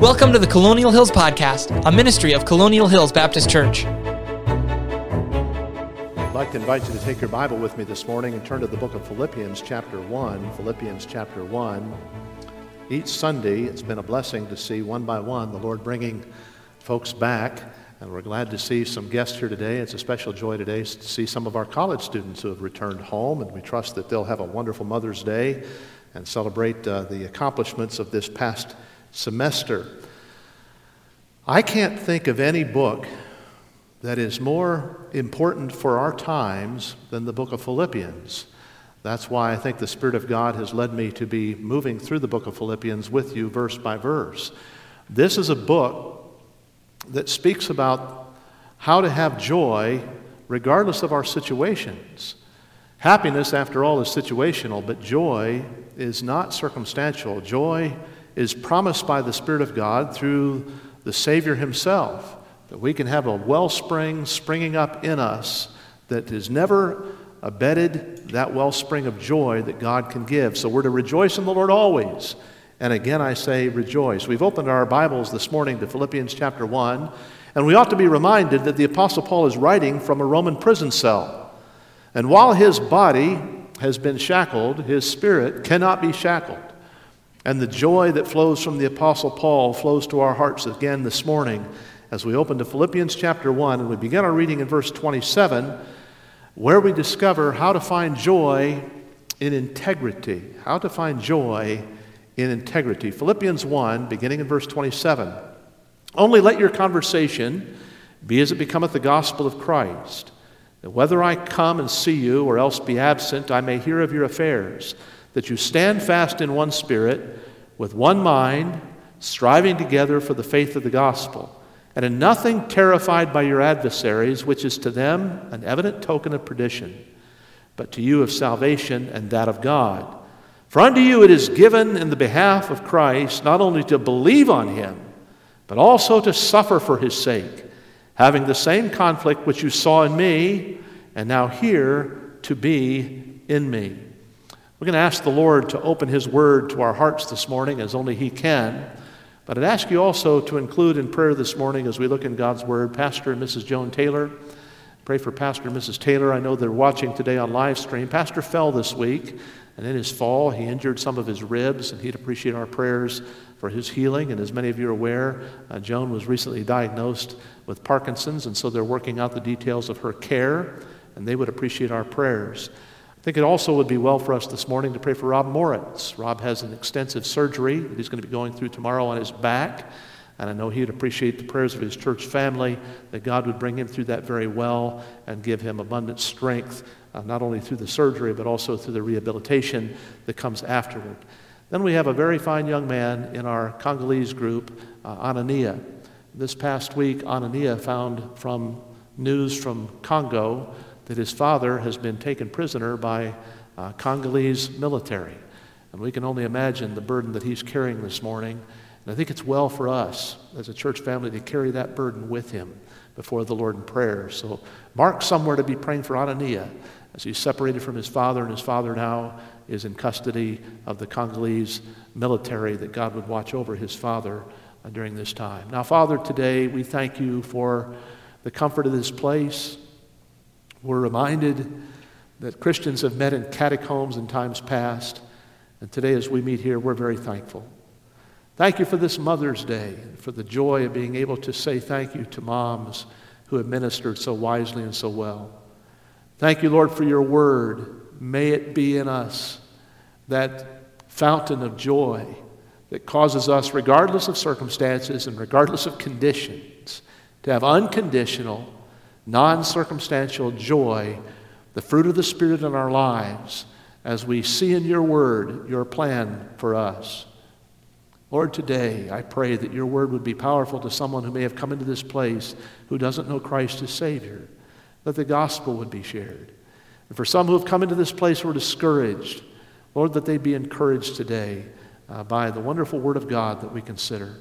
Welcome to the Colonial Hills Podcast, a ministry of Colonial Hills Baptist Church. I'd like to invite you to take your Bible with me this morning and turn to the book of Philippians, chapter 1. Philippians, chapter 1. Each Sunday, it's been a blessing to see one by one the Lord bringing folks back. And we're glad to see some guests here today. It's a special joy today to see some of our college students who have returned home, and we trust that they'll have a wonderful Mother's Day and celebrate uh, the accomplishments of this past semester. I can't think of any book that is more important for our times than the book of Philippians. That's why I think the Spirit of God has led me to be moving through the book of Philippians with you verse by verse. This is a book that speaks about how to have joy regardless of our situations. Happiness, after all, is situational, but joy is not circumstantial. Joy is promised by the Spirit of God through the Savior Himself, that we can have a wellspring springing up in us that is never abetted that wellspring of joy that God can give. So we're to rejoice in the Lord always. And again, I say rejoice. We've opened our Bibles this morning to Philippians chapter 1, and we ought to be reminded that the Apostle Paul is writing from a Roman prison cell. And while his body has been shackled, his spirit cannot be shackled. And the joy that flows from the Apostle Paul flows to our hearts again this morning as we open to Philippians chapter 1 and we begin our reading in verse 27, where we discover how to find joy in integrity. How to find joy in integrity. Philippians 1, beginning in verse 27. Only let your conversation be as it becometh the gospel of Christ, that whether I come and see you or else be absent, I may hear of your affairs that you stand fast in one spirit, with one mind, striving together for the faith of the gospel, and in nothing terrified by your adversaries, which is to them an evident token of perdition, but to you of salvation and that of God. For unto you it is given in the behalf of Christ not only to believe on him, but also to suffer for his sake, having the same conflict which you saw in me, and now here to be in me. We're going to ask the Lord to open His Word to our hearts this morning as only He can. But I'd ask you also to include in prayer this morning as we look in God's Word, Pastor and Mrs. Joan Taylor. Pray for Pastor and Mrs. Taylor. I know they're watching today on live stream. Pastor fell this week, and in his fall, he injured some of his ribs, and he'd appreciate our prayers for his healing. And as many of you are aware, uh, Joan was recently diagnosed with Parkinson's, and so they're working out the details of her care, and they would appreciate our prayers. I think it also would be well for us this morning to pray for Rob Moritz. Rob has an extensive surgery that he's going to be going through tomorrow on his back. And I know he'd appreciate the prayers of his church family, that God would bring him through that very well and give him abundant strength, uh, not only through the surgery, but also through the rehabilitation that comes afterward. Then we have a very fine young man in our Congolese group, uh, Anania. This past week, Anania found from news from Congo that his father has been taken prisoner by uh, Congolese military. And we can only imagine the burden that he's carrying this morning. And I think it's well for us as a church family to carry that burden with him before the Lord in prayer. So mark somewhere to be praying for Anania as he's separated from his father, and his father now is in custody of the Congolese military, that God would watch over his father uh, during this time. Now, Father, today we thank you for the comfort of this place. We're reminded that Christians have met in catacombs in times past, and today as we meet here, we're very thankful. Thank you for this Mother's Day and for the joy of being able to say thank you to moms who have ministered so wisely and so well. Thank you, Lord, for your word. May it be in us that fountain of joy that causes us, regardless of circumstances and regardless of conditions, to have unconditional non circumstantial joy, the fruit of the Spirit in our lives, as we see in your word your plan for us. Lord, today I pray that your word would be powerful to someone who may have come into this place who doesn't know Christ as Savior, that the gospel would be shared. And for some who have come into this place who are discouraged, Lord, that they be encouraged today uh, by the wonderful word of God that we consider.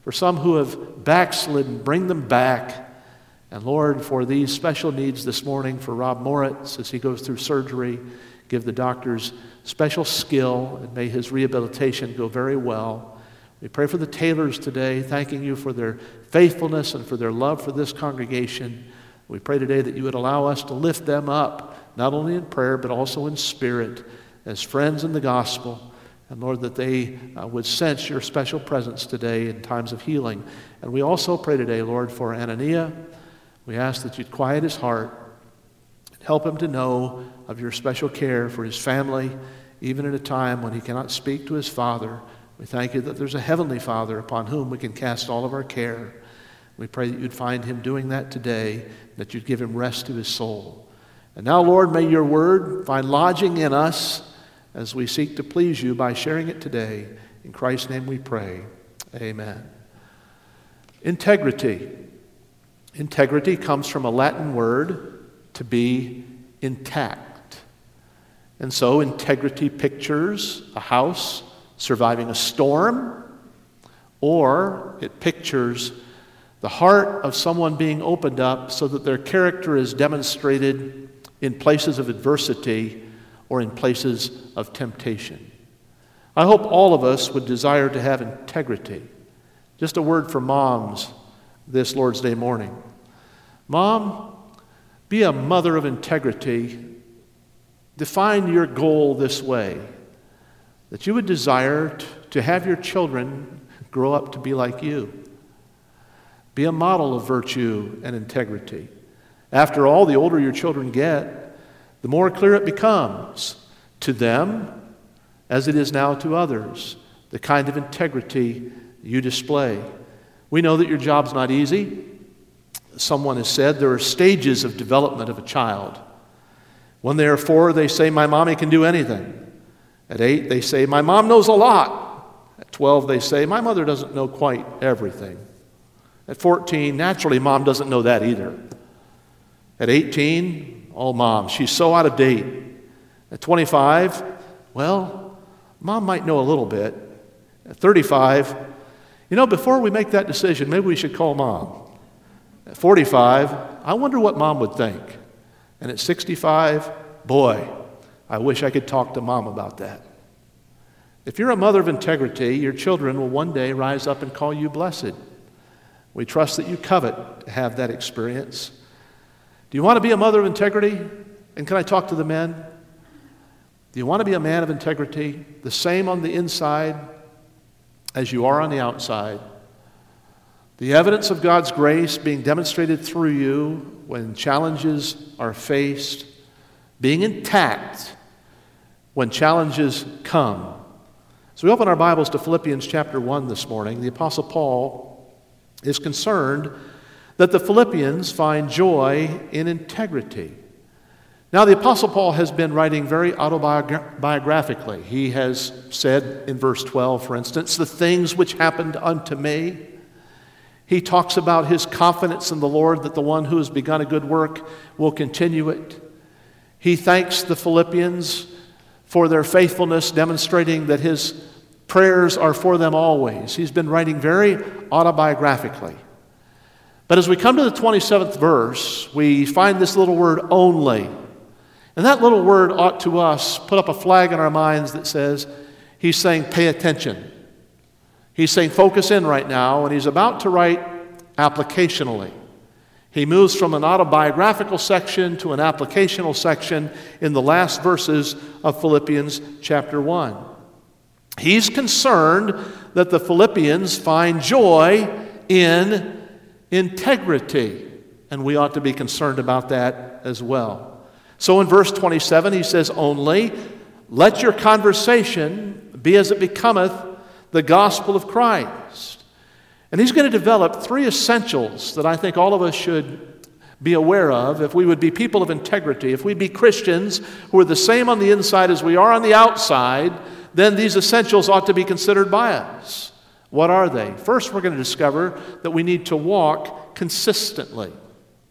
For some who have backslidden, bring them back and Lord, for these special needs this morning for Rob Moritz as he goes through surgery, give the doctors special skill and may his rehabilitation go very well. We pray for the Taylors today, thanking you for their faithfulness and for their love for this congregation. We pray today that you would allow us to lift them up, not only in prayer, but also in spirit, as friends in the gospel. And Lord, that they uh, would sense your special presence today in times of healing. And we also pray today, Lord, for Anania. We ask that you'd quiet his heart and help him to know of your special care for his family, even in a time when he cannot speak to his father. We thank you that there's a heavenly Father upon whom we can cast all of our care. We pray that you'd find him doing that today, that you'd give him rest to his soul. And now, Lord, may your word find lodging in us as we seek to please you by sharing it today. In Christ's name we pray. Amen. Integrity. Integrity comes from a Latin word to be intact. And so, integrity pictures a house surviving a storm, or it pictures the heart of someone being opened up so that their character is demonstrated in places of adversity or in places of temptation. I hope all of us would desire to have integrity. Just a word for moms this Lord's Day morning. Mom, be a mother of integrity. Define your goal this way that you would desire to have your children grow up to be like you. Be a model of virtue and integrity. After all, the older your children get, the more clear it becomes to them, as it is now to others, the kind of integrity you display. We know that your job's not easy. Someone has said there are stages of development of a child. When they are four, they say, My mommy can do anything. At 8, they say, My mom knows a lot. At 12, they say, My mother doesn't know quite everything. At 14, naturally, mom doesn't know that either. At 18, oh, mom, she's so out of date. At 25, well, mom might know a little bit. At 35, you know, before we make that decision, maybe we should call mom. At 45, I wonder what mom would think. And at 65, boy, I wish I could talk to mom about that. If you're a mother of integrity, your children will one day rise up and call you blessed. We trust that you covet to have that experience. Do you want to be a mother of integrity? And can I talk to the men? Do you want to be a man of integrity, the same on the inside as you are on the outside? The evidence of God's grace being demonstrated through you when challenges are faced, being intact when challenges come. So we open our Bibles to Philippians chapter 1 this morning. The Apostle Paul is concerned that the Philippians find joy in integrity. Now, the Apostle Paul has been writing very autobiographically. He has said in verse 12, for instance, the things which happened unto me. He talks about his confidence in the Lord that the one who has begun a good work will continue it. He thanks the Philippians for their faithfulness, demonstrating that his prayers are for them always. He's been writing very autobiographically. But as we come to the 27th verse, we find this little word only. And that little word ought to us put up a flag in our minds that says, He's saying, pay attention. He's saying, focus in right now, and he's about to write applicationally. He moves from an autobiographical section to an applicational section in the last verses of Philippians chapter 1. He's concerned that the Philippians find joy in integrity, and we ought to be concerned about that as well. So in verse 27, he says, Only let your conversation be as it becometh the gospel of Christ and he's going to develop three essentials that I think all of us should be aware of if we would be people of integrity, if we'd be Christians who are the same on the inside as we are on the outside, then these essentials ought to be considered by us. What are they? First, we're going to discover that we need to walk consistently.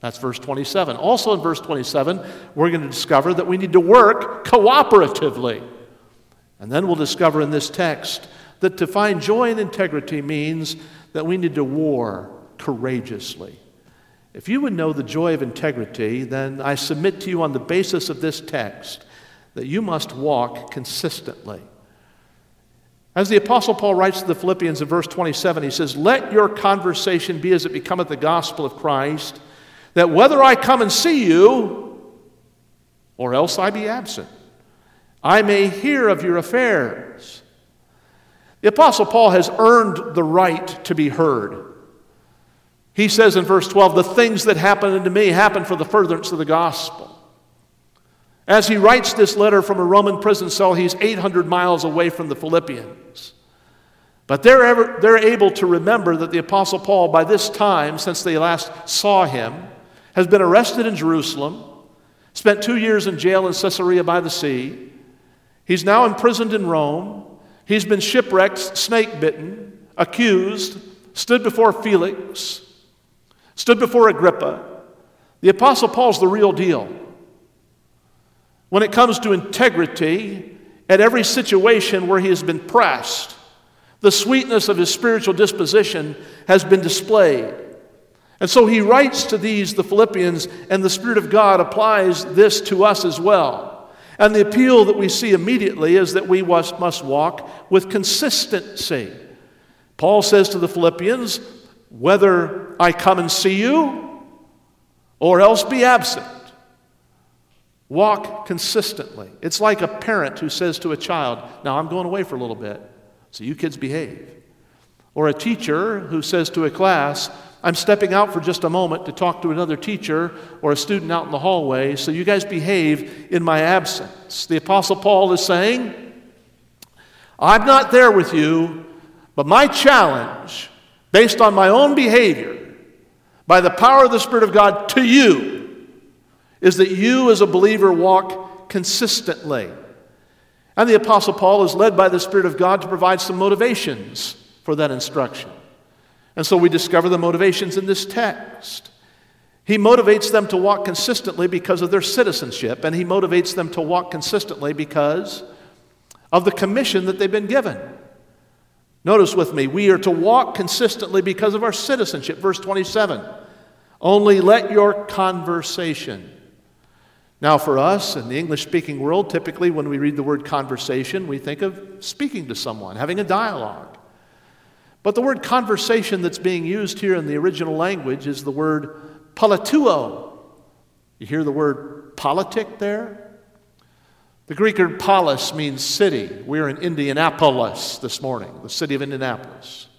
That's verse 27. Also, in verse 27, we're going to discover that we need to work cooperatively. And then we'll discover in this text that to find joy and integrity means that we need to war courageously. If you would know the joy of integrity, then I submit to you on the basis of this text that you must walk consistently. As the Apostle Paul writes to the Philippians in verse 27, he says, Let your conversation be as it becometh the gospel of Christ, that whether I come and see you, or else I be absent, I may hear of your affairs. The Apostle Paul has earned the right to be heard. He says in verse 12, The things that happen unto me happen for the furtherance of the gospel. As he writes this letter from a Roman prison cell, he's 800 miles away from the Philippians. But they're, ever, they're able to remember that the Apostle Paul, by this time, since they last saw him, has been arrested in Jerusalem, spent two years in jail in Caesarea by the sea. He's now imprisoned in Rome. He's been shipwrecked, snake bitten, accused, stood before Felix, stood before Agrippa. The Apostle Paul's the real deal. When it comes to integrity, at every situation where he has been pressed, the sweetness of his spiritual disposition has been displayed. And so he writes to these, the Philippians, and the Spirit of God applies this to us as well. And the appeal that we see immediately is that we must walk with consistency. Paul says to the Philippians, Whether I come and see you, or else be absent. Walk consistently. It's like a parent who says to a child, Now I'm going away for a little bit, so you kids behave. Or a teacher who says to a class, I'm stepping out for just a moment to talk to another teacher or a student out in the hallway, so you guys behave in my absence. The Apostle Paul is saying, I'm not there with you, but my challenge, based on my own behavior, by the power of the Spirit of God to you, is that you, as a believer, walk consistently. And the Apostle Paul is led by the Spirit of God to provide some motivations for that instruction. And so we discover the motivations in this text. He motivates them to walk consistently because of their citizenship, and he motivates them to walk consistently because of the commission that they've been given. Notice with me, we are to walk consistently because of our citizenship. Verse 27 Only let your conversation now, for us in the English speaking world, typically when we read the word conversation, we think of speaking to someone, having a dialogue. But the word conversation that's being used here in the original language is the word politeuo. You hear the word politic there? The Greek word polis means city. We're in Indianapolis this morning, the city of Indianapolis.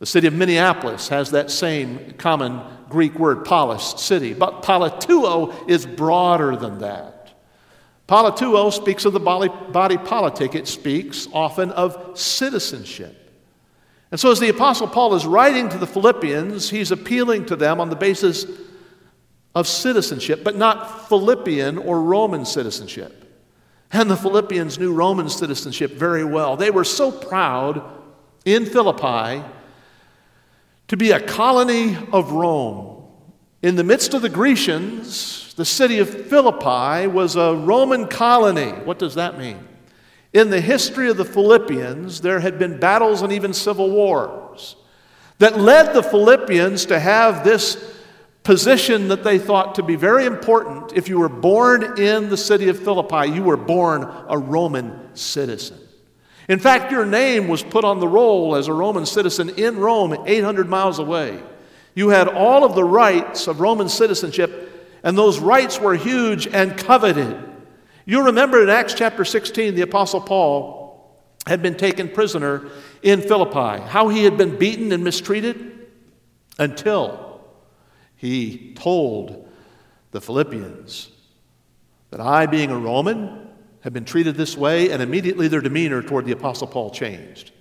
The city of Minneapolis has that same common Greek word, polis, city. But politeuo is broader than that. Politeuo speaks of the body, body politic, it speaks often of citizenship. And so, as the Apostle Paul is writing to the Philippians, he's appealing to them on the basis of citizenship, but not Philippian or Roman citizenship. And the Philippians knew Roman citizenship very well. They were so proud in Philippi to be a colony of Rome. In the midst of the Grecians, the city of Philippi was a Roman colony. What does that mean? In the history of the Philippians, there had been battles and even civil wars that led the Philippians to have this position that they thought to be very important. If you were born in the city of Philippi, you were born a Roman citizen. In fact, your name was put on the roll as a Roman citizen in Rome, 800 miles away. You had all of the rights of Roman citizenship, and those rights were huge and coveted. You remember in Acts chapter 16, the Apostle Paul had been taken prisoner in Philippi, how he had been beaten and mistreated until he told the Philippians that I, being a Roman, have been treated this way, and immediately their demeanor toward the Apostle Paul changed.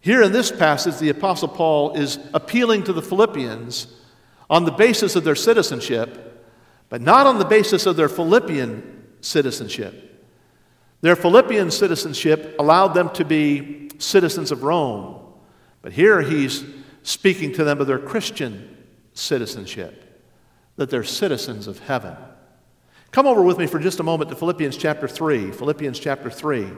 Here in this passage, the Apostle Paul is appealing to the Philippians on the basis of their citizenship, but not on the basis of their Philippian citizenship. Their Philippian citizenship allowed them to be citizens of Rome, but here he's speaking to them of their Christian citizenship, that they're citizens of heaven. Come over with me for just a moment to Philippians chapter 3. Philippians chapter 3.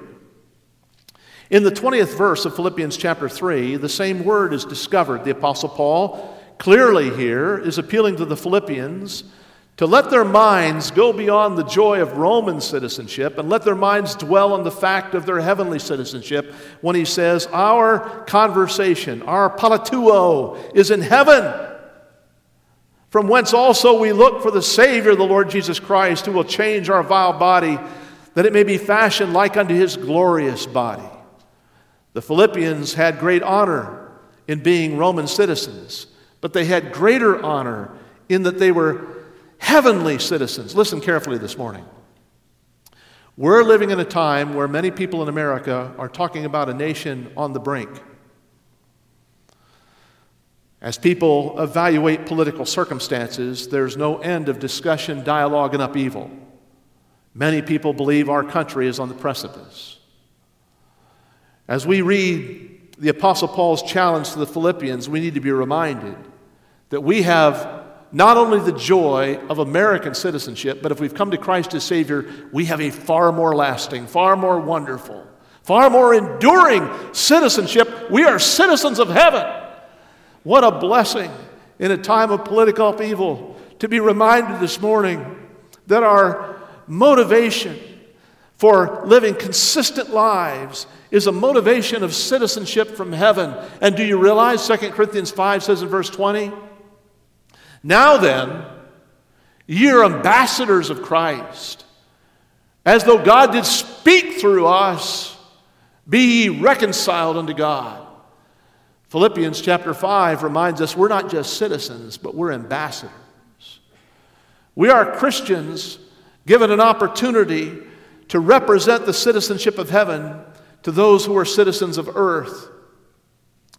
In the 20th verse of Philippians chapter 3, the same word is discovered. The Apostle Paul, clearly here, is appealing to the Philippians to let their minds go beyond the joy of Roman citizenship and let their minds dwell on the fact of their heavenly citizenship when he says, Our conversation, our politeuo, is in heaven, from whence also we look for the Savior, the Lord Jesus Christ, who will change our vile body, that it may be fashioned like unto his glorious body. The Philippians had great honor in being Roman citizens, but they had greater honor in that they were heavenly citizens. Listen carefully this morning. We're living in a time where many people in America are talking about a nation on the brink. As people evaluate political circumstances, there's no end of discussion, dialogue, and upheaval. Many people believe our country is on the precipice. As we read the Apostle Paul's challenge to the Philippians, we need to be reminded that we have not only the joy of American citizenship, but if we've come to Christ as Savior, we have a far more lasting, far more wonderful, far more enduring citizenship. We are citizens of heaven. What a blessing in a time of political upheaval to be reminded this morning that our motivation for living consistent lives is a motivation of citizenship from heaven. And do you realize 2 Corinthians 5 says in verse 20? Now then, ye are ambassadors of Christ, as though God did speak through us. Be ye reconciled unto God. Philippians chapter 5 reminds us we're not just citizens, but we're ambassadors. We are Christians given an opportunity to represent the citizenship of heaven to those who are citizens of earth.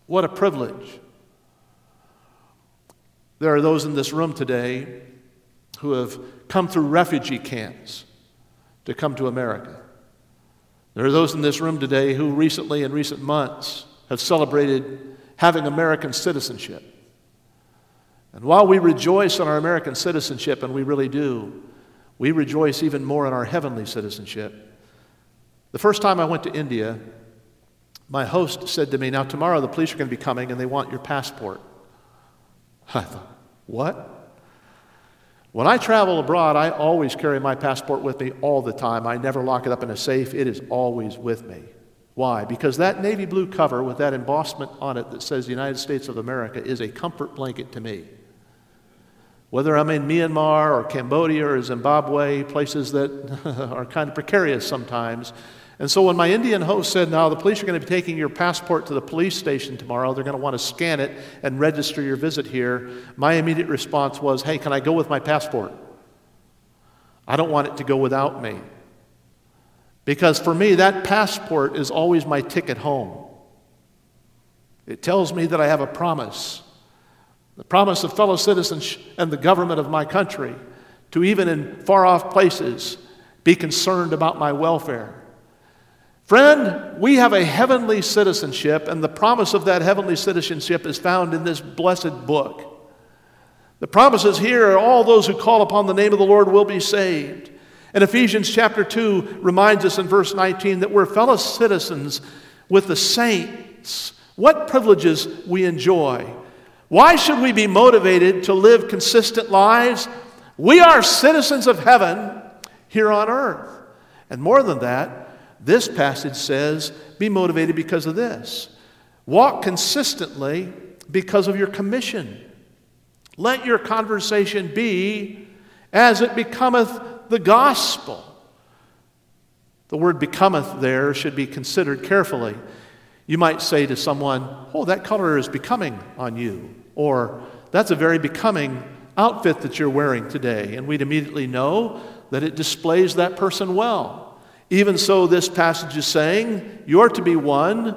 What a privilege. There are those in this room today who have come through refugee camps to come to America. There are those in this room today who recently, in recent months, have celebrated having American citizenship. And while we rejoice in our American citizenship, and we really do, we rejoice even more in our heavenly citizenship. The first time I went to India, my host said to me, Now, tomorrow the police are going to be coming and they want your passport. I thought, what? When I travel abroad, I always carry my passport with me all the time. I never lock it up in a safe, it is always with me. Why? Because that navy blue cover with that embossment on it that says United States of America is a comfort blanket to me. Whether I'm in Myanmar or Cambodia or Zimbabwe, places that are kind of precarious sometimes, and so when my Indian host said, Now the police are going to be taking your passport to the police station tomorrow, they're going to want to scan it and register your visit here, my immediate response was, Hey, can I go with my passport? I don't want it to go without me. Because for me, that passport is always my ticket home. It tells me that I have a promise the promise of fellow citizens and the government of my country to, even in far off places, be concerned about my welfare. Friend, we have a heavenly citizenship, and the promise of that heavenly citizenship is found in this blessed book. The promises here are all those who call upon the name of the Lord will be saved. And Ephesians chapter 2 reminds us in verse 19 that we're fellow citizens with the saints. What privileges we enjoy. Why should we be motivated to live consistent lives? We are citizens of heaven here on earth. And more than that, this passage says, be motivated because of this. Walk consistently because of your commission. Let your conversation be as it becometh the gospel. The word becometh there should be considered carefully. You might say to someone, Oh, that color is becoming on you. Or, That's a very becoming outfit that you're wearing today. And we'd immediately know that it displays that person well. Even so, this passage is saying, You're to be one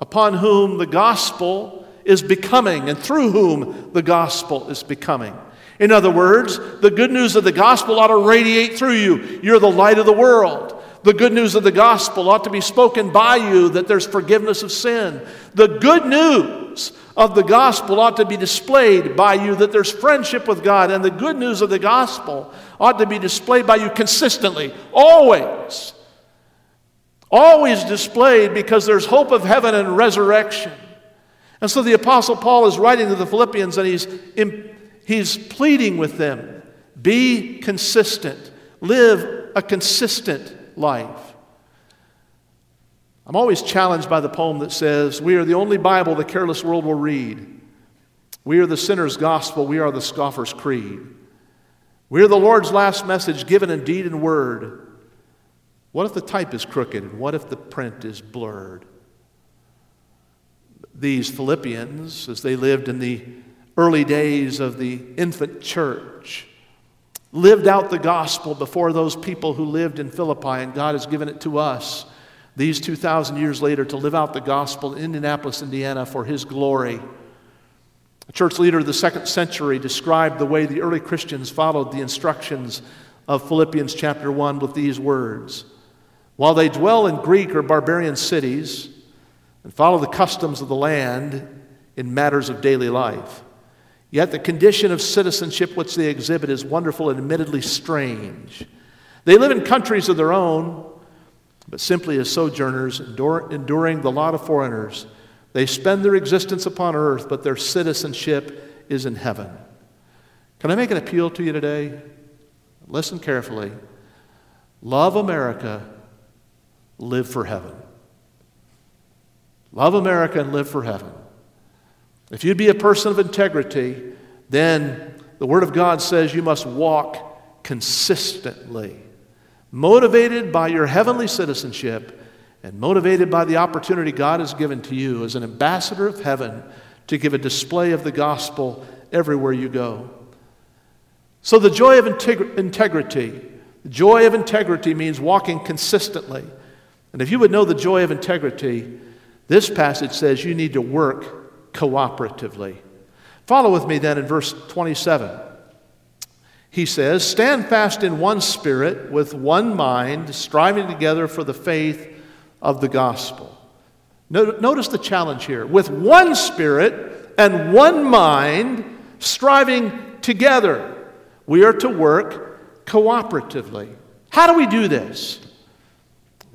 upon whom the gospel is becoming, and through whom the gospel is becoming. In other words, the good news of the gospel ought to radiate through you. You're the light of the world. The good news of the gospel ought to be spoken by you that there's forgiveness of sin. The good news of the gospel ought to be displayed by you that there's friendship with God. And the good news of the gospel ought to be displayed by you consistently, always. Always displayed because there's hope of heaven and resurrection. And so the Apostle Paul is writing to the Philippians and he's, he's pleading with them Be consistent. Live a consistent life. I'm always challenged by the poem that says, We are the only Bible the careless world will read. We are the sinner's gospel. We are the scoffer's creed. We are the Lord's last message given in deed and word. What if the type is crooked? And what if the print is blurred? These Philippians, as they lived in the early days of the infant church, lived out the gospel before those people who lived in Philippi, and God has given it to us these 2,000 years later to live out the gospel in Indianapolis, Indiana for His glory. A church leader of the second century described the way the early Christians followed the instructions of Philippians chapter 1 with these words While they dwell in Greek or barbarian cities and follow the customs of the land in matters of daily life, Yet the condition of citizenship which they exhibit is wonderful and admittedly strange. They live in countries of their own, but simply as sojourners, enduring the lot of foreigners. They spend their existence upon earth, but their citizenship is in heaven. Can I make an appeal to you today? Listen carefully. Love America, live for heaven. Love America and live for heaven. If you'd be a person of integrity, then the Word of God says you must walk consistently, motivated by your heavenly citizenship and motivated by the opportunity God has given to you as an ambassador of heaven to give a display of the gospel everywhere you go. So, the joy of integ- integrity, the joy of integrity means walking consistently. And if you would know the joy of integrity, this passage says you need to work cooperatively. Follow with me then in verse 27. He says, Stand fast in one spirit, with one mind, striving together for the faith of the gospel. Notice the challenge here. With one spirit and one mind, striving together. We are to work cooperatively. How do we do this?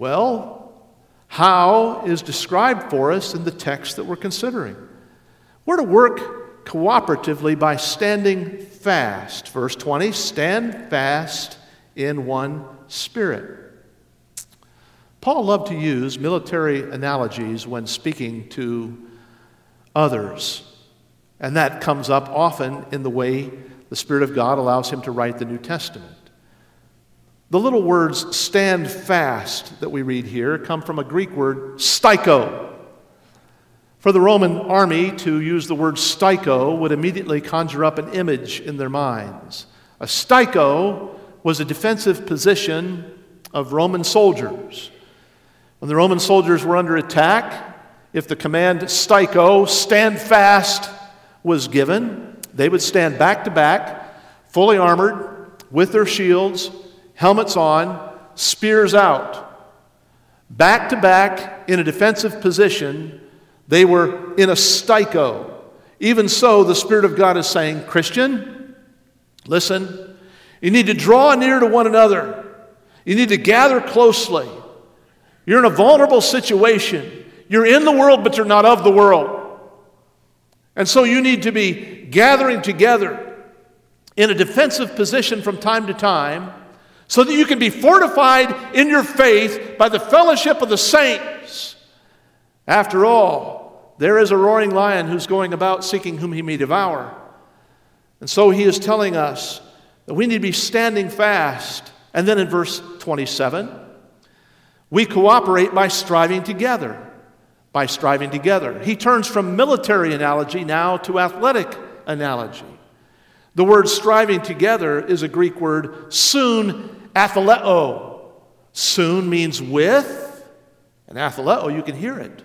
Well, how is described for us in the text that we're considering. We're to work cooperatively by standing fast. Verse 20 stand fast in one spirit. Paul loved to use military analogies when speaking to others, and that comes up often in the way the Spirit of God allows him to write the New Testament. The little words stand fast that we read here come from a Greek word, stiko, for the Roman army to use the word stiko would immediately conjure up an image in their minds. A stiko was a defensive position of Roman soldiers. When the Roman soldiers were under attack, if the command stiko, stand fast, was given, they would stand back to back, fully armored, with their shields, helmets on, spears out, back to back in a defensive position they were in a stiko. Even so, the Spirit of God is saying, Christian, listen, you need to draw near to one another. You need to gather closely. You're in a vulnerable situation. You're in the world, but you're not of the world. And so you need to be gathering together in a defensive position from time to time so that you can be fortified in your faith by the fellowship of the saints. After all, there is a roaring lion who's going about seeking whom he may devour. And so he is telling us that we need to be standing fast. And then in verse 27, we cooperate by striving together. By striving together. He turns from military analogy now to athletic analogy. The word striving together is a Greek word soon athleo. Soon means with, and athleo, you can hear it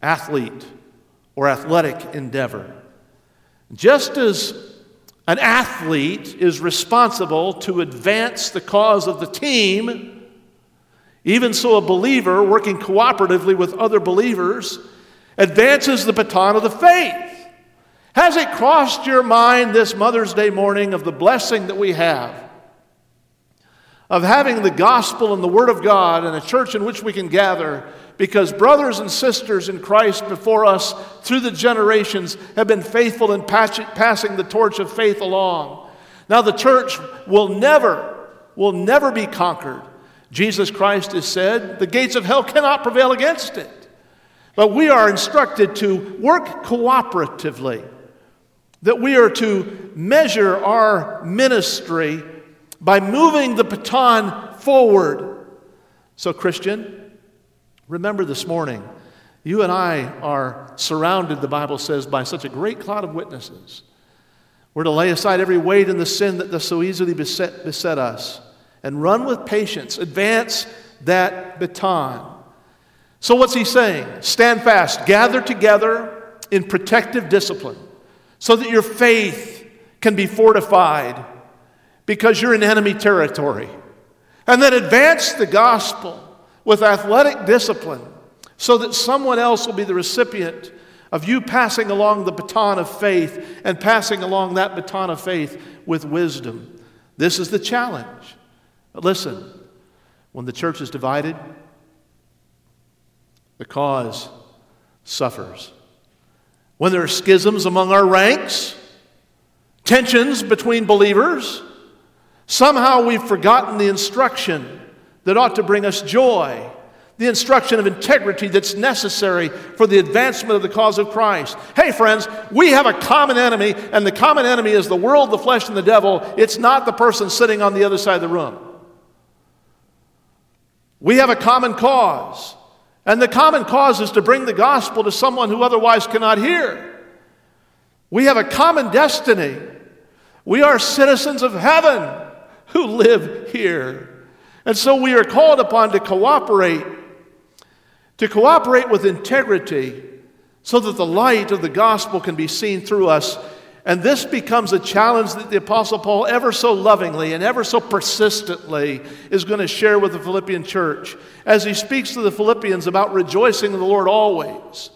athlete or athletic endeavor. Just as an athlete is responsible to advance the cause of the team, even so, a believer working cooperatively with other believers advances the baton of the faith. Has it crossed your mind this Mother's Day morning of the blessing that we have? Of having the gospel and the Word of God and a church in which we can gather because brothers and sisters in Christ before us through the generations have been faithful in passing the torch of faith along. Now, the church will never, will never be conquered. Jesus Christ has said, the gates of hell cannot prevail against it. But we are instructed to work cooperatively, that we are to measure our ministry by moving the baton forward. So, Christian, remember this morning, you and I are surrounded, the Bible says, by such a great cloud of witnesses. We're to lay aside every weight and the sin that does so easily beset, beset us and run with patience, advance that baton. So, what's he saying? Stand fast, gather together in protective discipline so that your faith can be fortified because you're in enemy territory. And then advance the gospel with athletic discipline so that someone else will be the recipient of you passing along the baton of faith and passing along that baton of faith with wisdom. This is the challenge. But listen, when the church is divided, the cause suffers. When there are schisms among our ranks, tensions between believers, somehow we've forgotten the instruction that ought to bring us joy the instruction of integrity that's necessary for the advancement of the cause of Christ. Hey, friends, we have a common enemy, and the common enemy is the world, the flesh, and the devil. It's not the person sitting on the other side of the room. We have a common cause, and the common cause is to bring the gospel to someone who otherwise cannot hear. We have a common destiny. We are citizens of heaven who live here. And so we are called upon to cooperate to cooperate with integrity so that the light of the gospel can be seen through us. And this becomes a challenge that the Apostle Paul, ever so lovingly and ever so persistently, is going to share with the Philippian church as he speaks to the Philippians about rejoicing in the Lord always.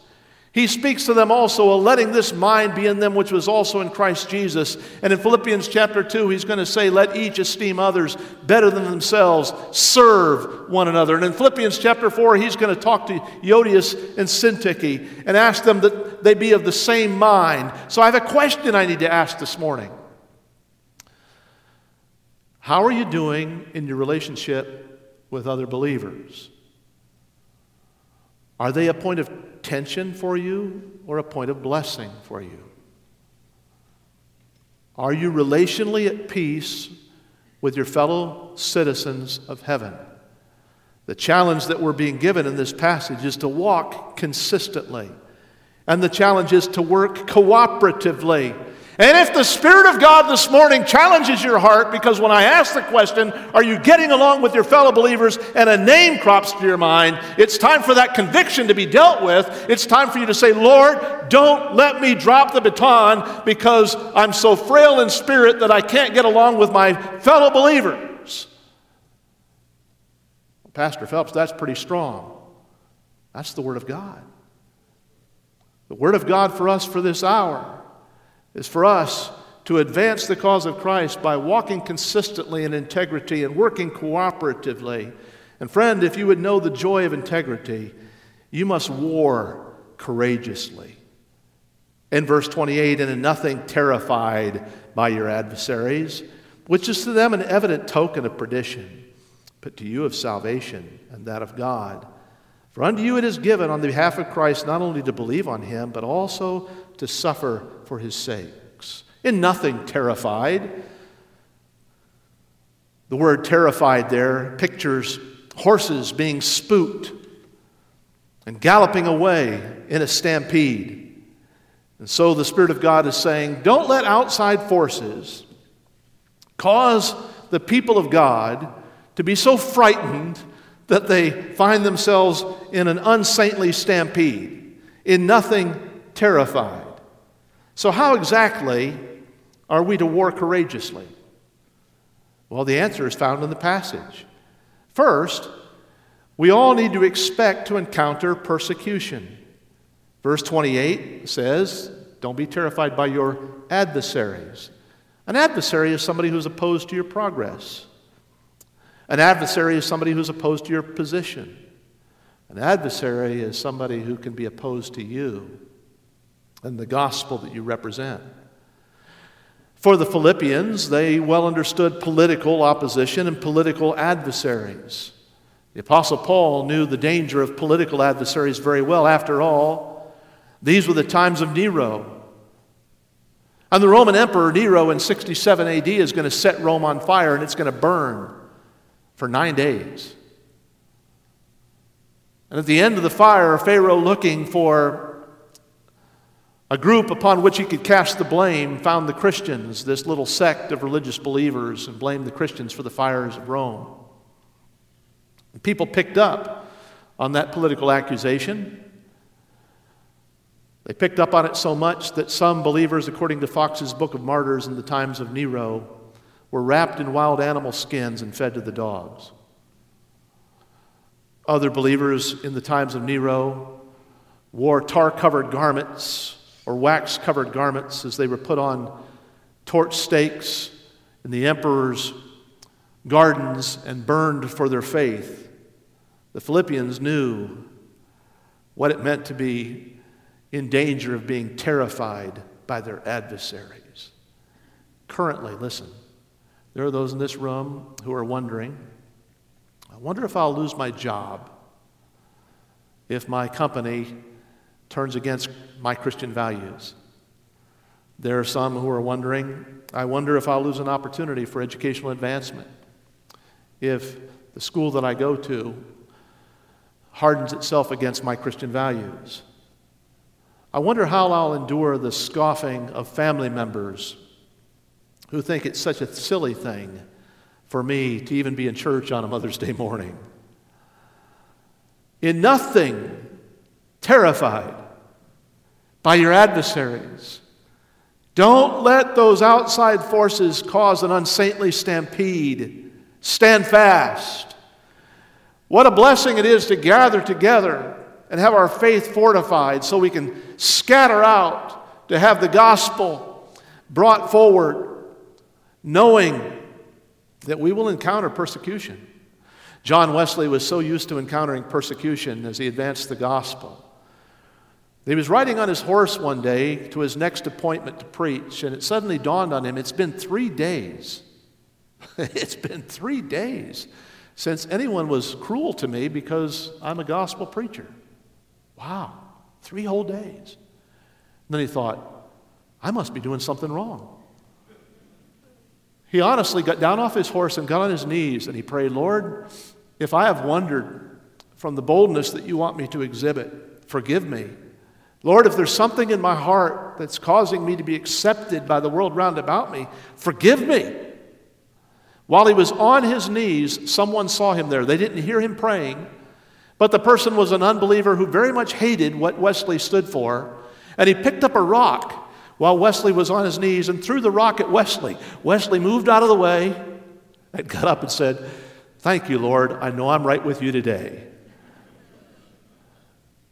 He speaks to them also, of letting this mind be in them which was also in Christ Jesus. And in Philippians chapter 2, he's going to say, Let each esteem others better than themselves, serve one another. And in Philippians chapter 4, he's going to talk to Euodias and Syntyche and ask them that they be of the same mind. So I have a question I need to ask this morning. How are you doing in your relationship with other believers? Are they a point of tension for you or a point of blessing for you? Are you relationally at peace with your fellow citizens of heaven? The challenge that we're being given in this passage is to walk consistently. And the challenge is to work cooperatively and if the Spirit of God this morning challenges your heart, because when I ask the question, are you getting along with your fellow believers, and a name crops to your mind, it's time for that conviction to be dealt with. It's time for you to say, Lord, don't let me drop the baton because I'm so frail in spirit that I can't get along with my fellow believers. Pastor Phelps, that's pretty strong. That's the Word of God. The Word of God for us for this hour is for us to advance the cause of Christ by walking consistently in integrity and working cooperatively. And friend, if you would know the joy of integrity, you must war courageously. In verse 28, and in nothing terrified by your adversaries, which is to them an evident token of perdition, but to you of salvation and that of God. For unto you it is given on the behalf of Christ not only to believe on him, but also to suffer for his sakes. In nothing terrified. The word terrified there pictures horses being spooked and galloping away in a stampede. And so the Spirit of God is saying, don't let outside forces cause the people of God to be so frightened that they find themselves in an unsaintly stampede, in nothing terrified. So, how exactly are we to war courageously? Well, the answer is found in the passage. First, we all need to expect to encounter persecution. Verse 28 says, Don't be terrified by your adversaries. An adversary is somebody who's opposed to your progress. An adversary is somebody who's opposed to your position. An adversary is somebody who can be opposed to you and the gospel that you represent. For the Philippians, they well understood political opposition and political adversaries. The Apostle Paul knew the danger of political adversaries very well. After all, these were the times of Nero. And the Roman Emperor Nero in 67 AD is going to set Rome on fire and it's going to burn for nine days. And at the end of the fire, Pharaoh, looking for a group upon which he could cast the blame found the Christians, this little sect of religious believers, and blamed the Christians for the fires of Rome. And people picked up on that political accusation. They picked up on it so much that some believers, according to Foxe's Book of Martyrs in the times of Nero, were wrapped in wild animal skins and fed to the dogs. Other believers in the times of Nero wore tar covered garments or wax covered garments as they were put on torch stakes in the emperor's gardens and burned for their faith. The Philippians knew what it meant to be in danger of being terrified by their adversaries. Currently, listen, there are those in this room who are wondering I wonder if I'll lose my job if my company turns against my Christian values. There are some who are wondering, I wonder if I'll lose an opportunity for educational advancement if the school that I go to hardens itself against my Christian values. I wonder how I'll endure the scoffing of family members who think it's such a silly thing for me to even be in church on a Mother's Day morning. In nothing, terrified by your adversaries. Don't let those outside forces cause an unsaintly stampede. Stand fast. What a blessing it is to gather together and have our faith fortified so we can scatter out to have the gospel brought forward, knowing that we will encounter persecution. John Wesley was so used to encountering persecution as he advanced the gospel he was riding on his horse one day to his next appointment to preach, and it suddenly dawned on him it's been three days. it's been three days since anyone was cruel to me because I'm a gospel preacher. Wow, three whole days. And then he thought, I must be doing something wrong. He honestly got down off his horse and got on his knees and he prayed, Lord, if I have wandered from the boldness that you want me to exhibit, forgive me. Lord, if there's something in my heart that's causing me to be accepted by the world round about me, forgive me. While he was on his knees, someone saw him there. They didn't hear him praying, but the person was an unbeliever who very much hated what Wesley stood for. And he picked up a rock while Wesley was on his knees and threw the rock at Wesley. Wesley moved out of the way and got up and said, Thank you, Lord. I know I'm right with you today.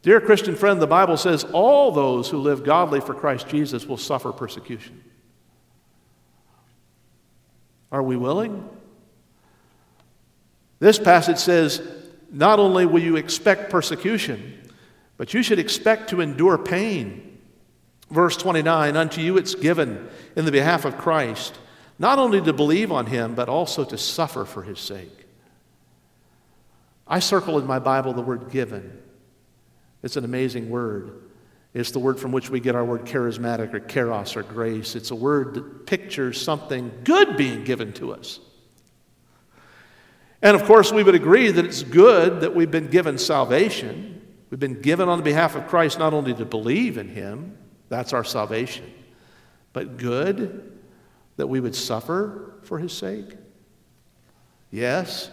Dear Christian friend, the Bible says all those who live godly for Christ Jesus will suffer persecution. Are we willing? This passage says not only will you expect persecution, but you should expect to endure pain. Verse 29 Unto you it's given in the behalf of Christ, not only to believe on him, but also to suffer for his sake. I circle in my Bible the word given. It's an amazing word. It's the word from which we get our word charismatic or charis or grace. It's a word that pictures something good being given to us. And of course, we would agree that it's good that we've been given salvation. We've been given on behalf of Christ not only to believe in Him, that's our salvation, but good that we would suffer for His sake. Yes,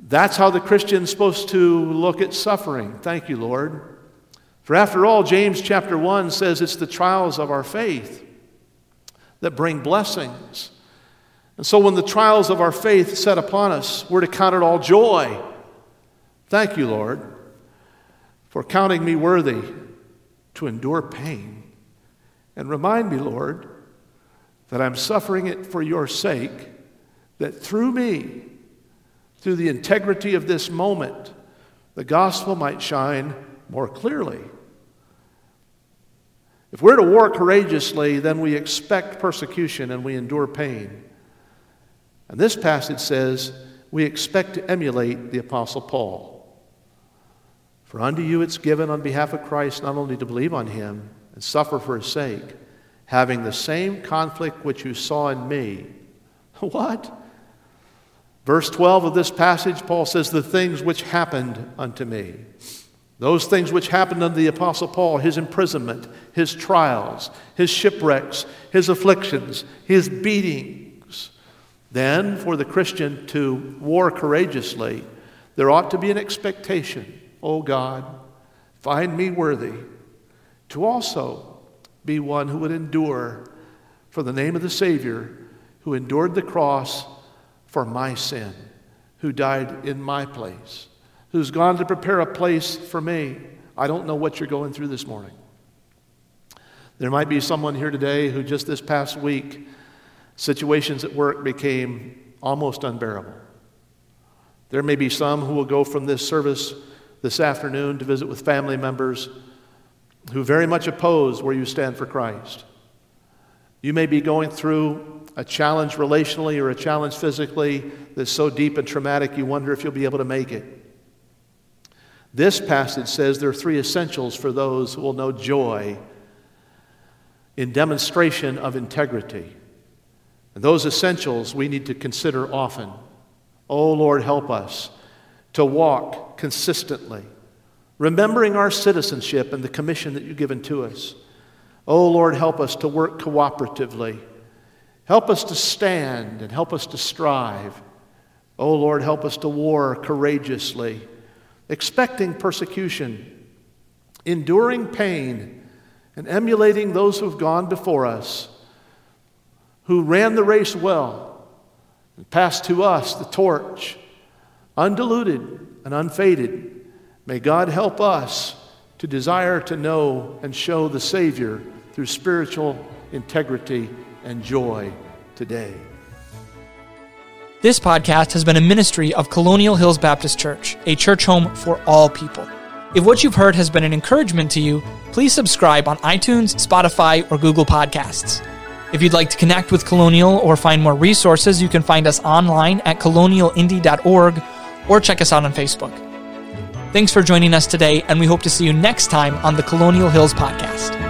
that's how the Christian's supposed to look at suffering. Thank you, Lord. For after all, James chapter 1 says it's the trials of our faith that bring blessings. And so when the trials of our faith set upon us, we're to count it all joy. Thank you, Lord, for counting me worthy to endure pain. And remind me, Lord, that I'm suffering it for your sake, that through me, through the integrity of this moment, the gospel might shine more clearly. If we're to war courageously, then we expect persecution and we endure pain. And this passage says we expect to emulate the Apostle Paul. For unto you it's given on behalf of Christ not only to believe on him and suffer for his sake, having the same conflict which you saw in me. What? Verse 12 of this passage, Paul says, The things which happened unto me. Those things which happened unto the Apostle Paul, his imprisonment, his trials, his shipwrecks, his afflictions, his beatings. Then, for the Christian to war courageously, there ought to be an expectation, oh God, find me worthy to also be one who would endure for the name of the Savior, who endured the cross for my sin, who died in my place who's gone to prepare a place for me. I don't know what you're going through this morning. There might be someone here today who just this past week, situations at work became almost unbearable. There may be some who will go from this service this afternoon to visit with family members who very much oppose where you stand for Christ. You may be going through a challenge relationally or a challenge physically that's so deep and traumatic you wonder if you'll be able to make it. This passage says there are three essentials for those who will know joy in demonstration of integrity. And those essentials we need to consider often. Oh Lord, help us to walk consistently, remembering our citizenship and the commission that you've given to us. Oh Lord, help us to work cooperatively. Help us to stand and help us to strive. Oh Lord, help us to war courageously expecting persecution, enduring pain, and emulating those who've gone before us, who ran the race well and passed to us the torch, undiluted and unfaded. May God help us to desire to know and show the Savior through spiritual integrity and joy today. This podcast has been a ministry of Colonial Hills Baptist Church, a church home for all people. If what you've heard has been an encouragement to you, please subscribe on iTunes, Spotify, or Google Podcasts. If you'd like to connect with Colonial or find more resources, you can find us online at colonialindy.org or check us out on Facebook. Thanks for joining us today, and we hope to see you next time on the Colonial Hills Podcast.